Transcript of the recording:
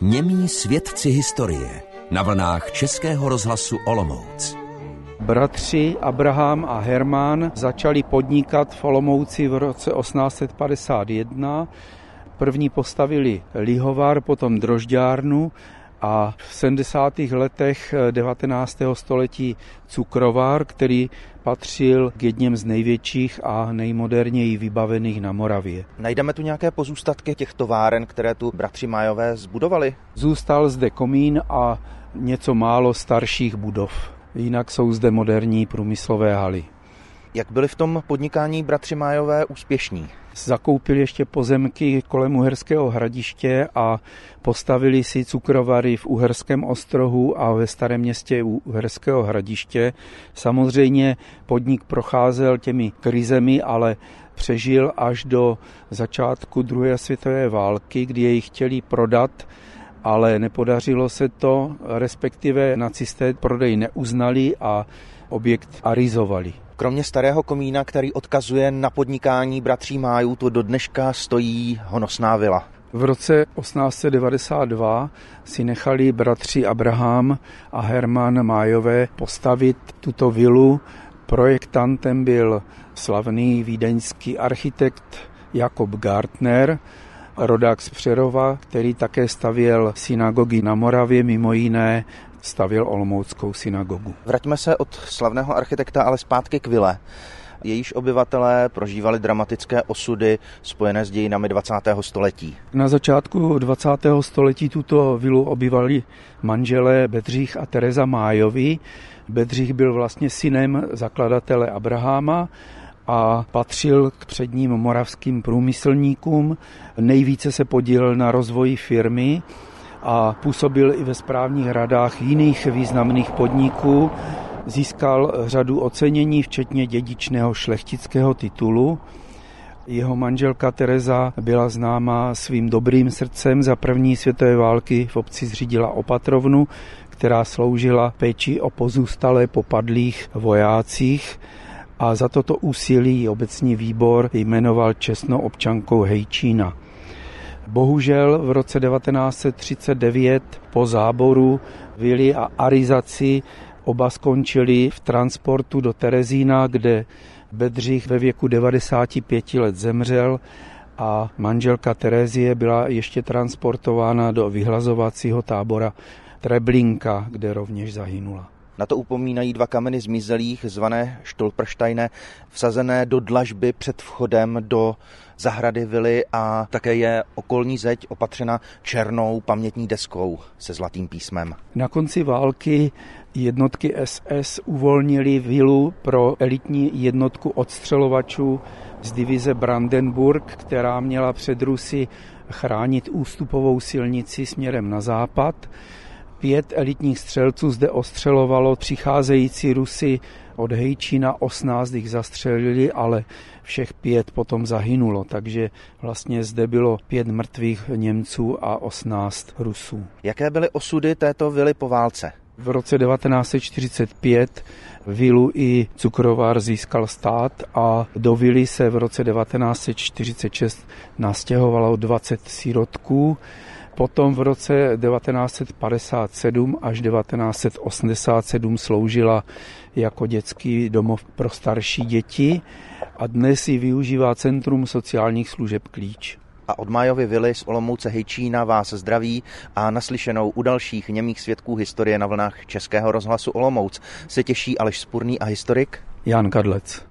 Němí svědci historie na vlnách Českého rozhlasu Olomouc. Bratři Abraham a Herman začali podnikat v Olomouci v roce 1851. První postavili lihovar, potom drožďárnu a v 70. letech 19. století cukrovar, který patřil k jedním z největších a nejmoderněji vybavených na Moravě. Najdeme tu nějaké pozůstatky těch továren, které tu bratři Majové zbudovali? Zůstal zde komín a něco málo starších budov. Jinak jsou zde moderní průmyslové haly. Jak byli v tom podnikání bratři Májové úspěšní? Zakoupili ještě pozemky kolem Uherského hradiště a postavili si cukrovary v Uherském ostrohu a ve starém městě Uherského hradiště. Samozřejmě podnik procházel těmi krizemi, ale přežil až do začátku druhé světové války, kdy jej chtěli prodat ale nepodařilo se to, respektive nacisté prodej neuznali a objekt arizovali. Kromě starého komína, který odkazuje na podnikání bratří Májů, tu do dneška stojí honosná vila. V roce 1892 si nechali bratři Abraham a Herman Májové postavit tuto vilu. Projektantem byl slavný vídeňský architekt Jakob Gartner, rodák z Přerova, který také stavěl synagogy na Moravě, mimo jiné stavěl Olomouckou synagogu. Vraťme se od slavného architekta ale zpátky k vile. Jejíž obyvatelé prožívali dramatické osudy spojené s dějinami 20. století. Na začátku 20. století tuto vilu obyvali manželé Bedřich a Tereza Májovi. Bedřich byl vlastně synem zakladatele Abraháma a patřil k předním moravským průmyslníkům. Nejvíce se podílel na rozvoji firmy a působil i ve správních radách jiných významných podniků. Získal řadu ocenění, včetně dědičného šlechtického titulu. Jeho manželka Tereza byla známá svým dobrým srdcem. Za první světové války v obci zřídila opatrovnu, která sloužila péči o pozůstalé popadlých vojácích a za toto úsilí obecní výbor jmenoval čestnou občankou Hejčína. Bohužel v roce 1939 po záboru vili a arizaci oba skončili v transportu do Terezína, kde Bedřich ve věku 95 let zemřel a manželka Terezie byla ještě transportována do vyhlazovacího tábora Treblinka, kde rovněž zahynula. Na to upomínají dva kameny zmizelých, zvané Stolpersteine, vsazené do dlažby před vchodem do zahrady vily a také je okolní zeď opatřena černou pamětní deskou se zlatým písmem. Na konci války jednotky SS uvolnili vilu pro elitní jednotku odstřelovačů z divize Brandenburg, která měla před Rusy chránit ústupovou silnici směrem na západ. Pět elitních střelců zde ostřelovalo přicházející Rusy od Hejčína, 18 jich zastřelili, ale všech pět potom zahynulo, takže vlastně zde bylo pět mrtvých Němců a 18 Rusů. Jaké byly osudy této vily po válce? V roce 1945 vilu i cukrovar získal stát a do vily se v roce 1946 nastěhovalo 20 sirotků. Potom v roce 1957 až 1987 sloužila jako dětský domov pro starší děti a dnes ji využívá Centrum sociálních služeb Klíč. A od Májovy vily z Olomouce Hejčína vás zdraví a naslyšenou u dalších němých svědků historie na vlnách Českého rozhlasu Olomouc se těší Aleš Spurný a historik Jan Kadlec.